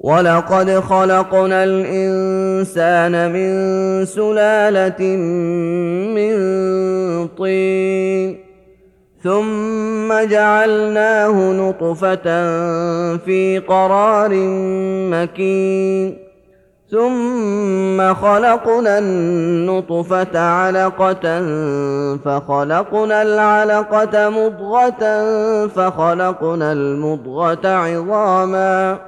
ولقد خلقنا الانسان من سلاله من طين ثم جعلناه نطفه في قرار مكين ثم خلقنا النطفه علقه فخلقنا العلقه مضغه فخلقنا المضغه عظاما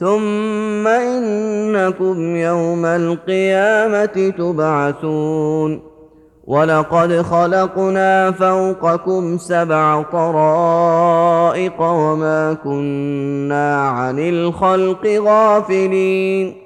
ثم انكم يوم القيامه تبعثون ولقد خلقنا فوقكم سبع طرائق وما كنا عن الخلق غافلين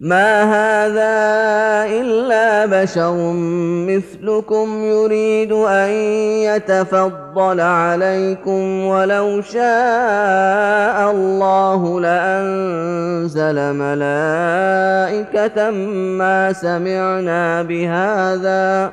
ما هذا الا بشر مثلكم يريد ان يتفضل عليكم ولو شاء الله لانزل ملائكه ما سمعنا بهذا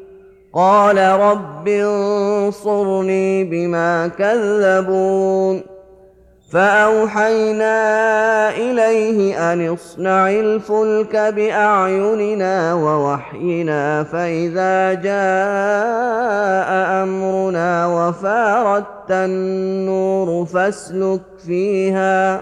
قال رب انصرني بما كذبون. فأوحينا إليه أن اصنع الفلك بأعيننا ووحينا فإذا جاء أمرنا وفاردت النور فاسلك فيها.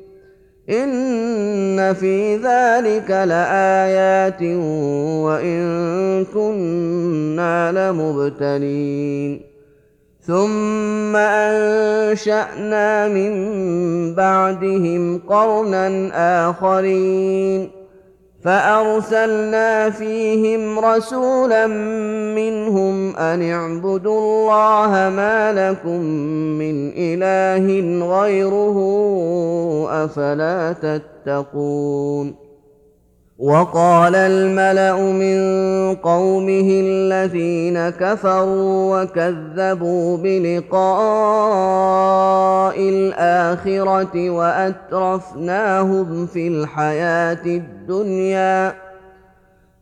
إن في ذلك لآيات وإن كنا لمبتلين ثم أنشأنا من بعدهم قرنا آخرين فأرسلنا فيهم رسولا منهم أن اعبدوا الله ما لكم من إله غيره أفلا تتقون وقال الملأ من قومه الذين كفروا وكذبوا بلقاء الآخرة وأترفناهم في الحياة الدنيا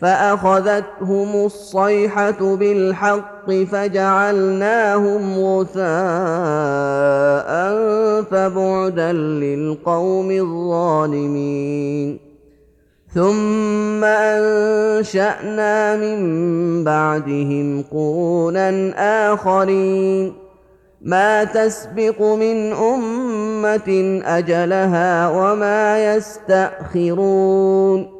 فأخذتهم الصيحة بالحق فجعلناهم غثاء فبعدا للقوم الظالمين. ثم أنشأنا من بعدهم قرونا آخرين. ما تسبق من أمة أجلها وما يستأخرون.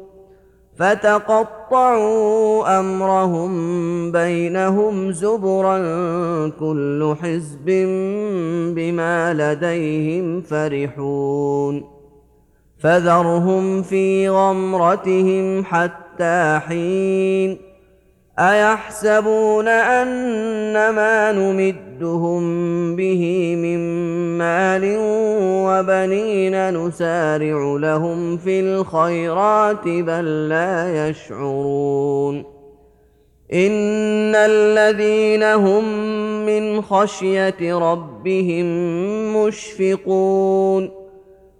فتقطعوا أمرهم بينهم زبرا كل حزب بما لديهم فرحون فذرهم في غمرتهم حتى حين أيحسبون ان ما نمدهم به من مال وبنين نسارع لهم في الخيرات بل لا يشعرون إن الذين هم من خشية ربهم مشفقون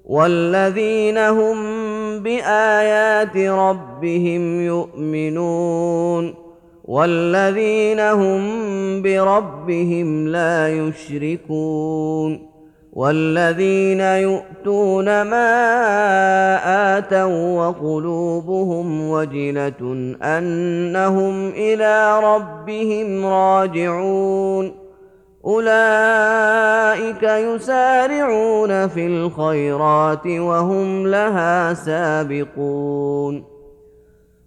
والذين هم بآيات ربهم يؤمنون والذين هم بربهم لا يشركون والذين يؤتون ما آتوا وقلوبهم وجله أنهم إلى ربهم راجعون أولئك يسارعون في الخيرات وهم لها سابقون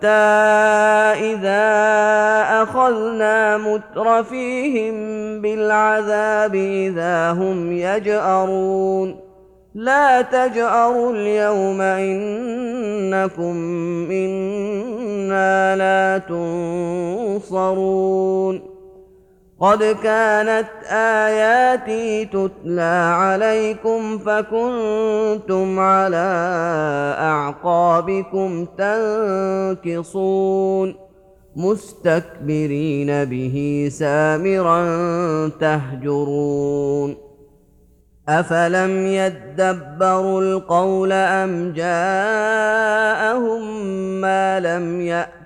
حتى إذا أخذنا مترفيهم بالعذاب إذا هم يجأرون لا تجأروا اليوم إنكم منا لا تنصرون قد كانت آياتي تتلى عليكم فكنتم على أعقابكم تنكصون مستكبرين به سامرا تهجرون أفلم يدبروا القول أم جاءهم ما لم يأت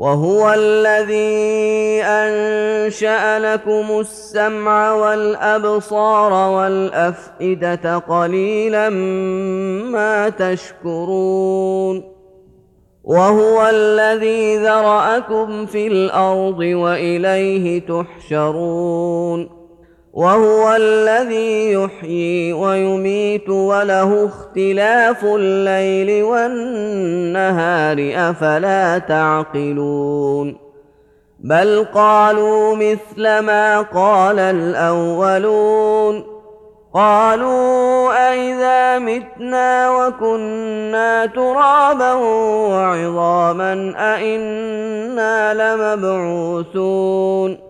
وهو الذي أنشأ لكم السمع والأبصار والأفئدة قليلا ما تشكرون وهو الذي ذرأكم في الأرض وإليه تحشرون وهو الذي يحيي ويميت وله اختلاف الليل والنهار أفلا تعقلون؟ بل قالوا مثل ما قال الأولون. قالوا أئذا متنا وكنا ترابا وعظاما أئنا لمبعوثون؟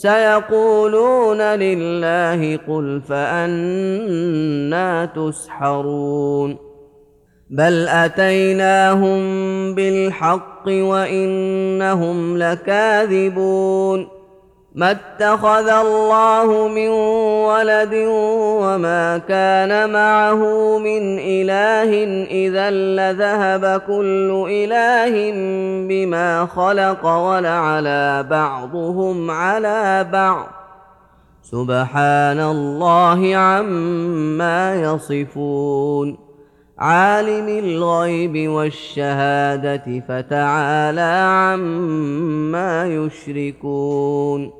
سيقولون لله قل فأنا تسحرون بل أتيناهم بالحق وإنهم لكاذبون ما اتخذ الله من ولد وما كان معه من إله إذا لذهب كل إله بما خلق ولعلى بعضهم على بعض. سبحان الله عما يصفون. عالم الغيب والشهادة فتعالى عما يشركون.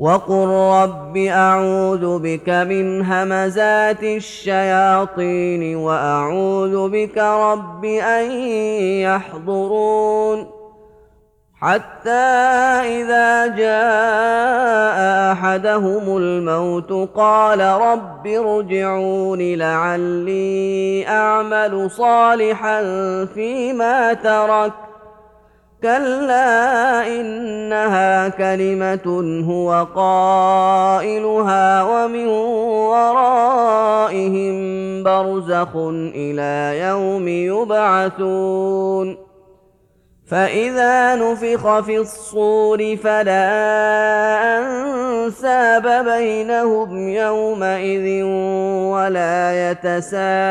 وقل رب اعوذ بك من همزات الشياطين واعوذ بك رب ان يحضرون حتى اذا جاء احدهم الموت قال رب ارجعون لعلي اعمل صالحا فيما تركت كلا انها كلمه هو قائلها ومن ورائهم برزخ إلى يوم يبعثون فاذا نفخ في الصور فلا انساب بينهم يومئذ ولا يتساءلون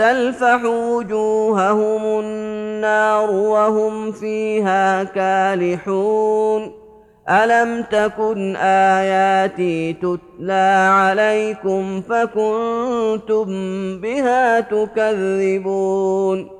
تلفح وجوههم النار وهم فيها كالحون. ألم تكن آياتي تتلى عليكم فكنتم بها تكذبون.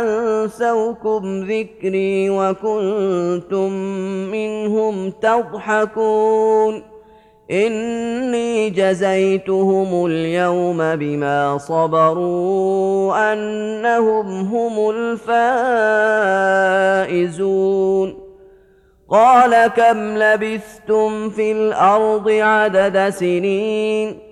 أنسوكم ذكري وكنتم منهم تضحكون إني جزيتهم اليوم بما صبروا أنهم هم الفائزون قال كم لبثتم في الأرض عدد سنين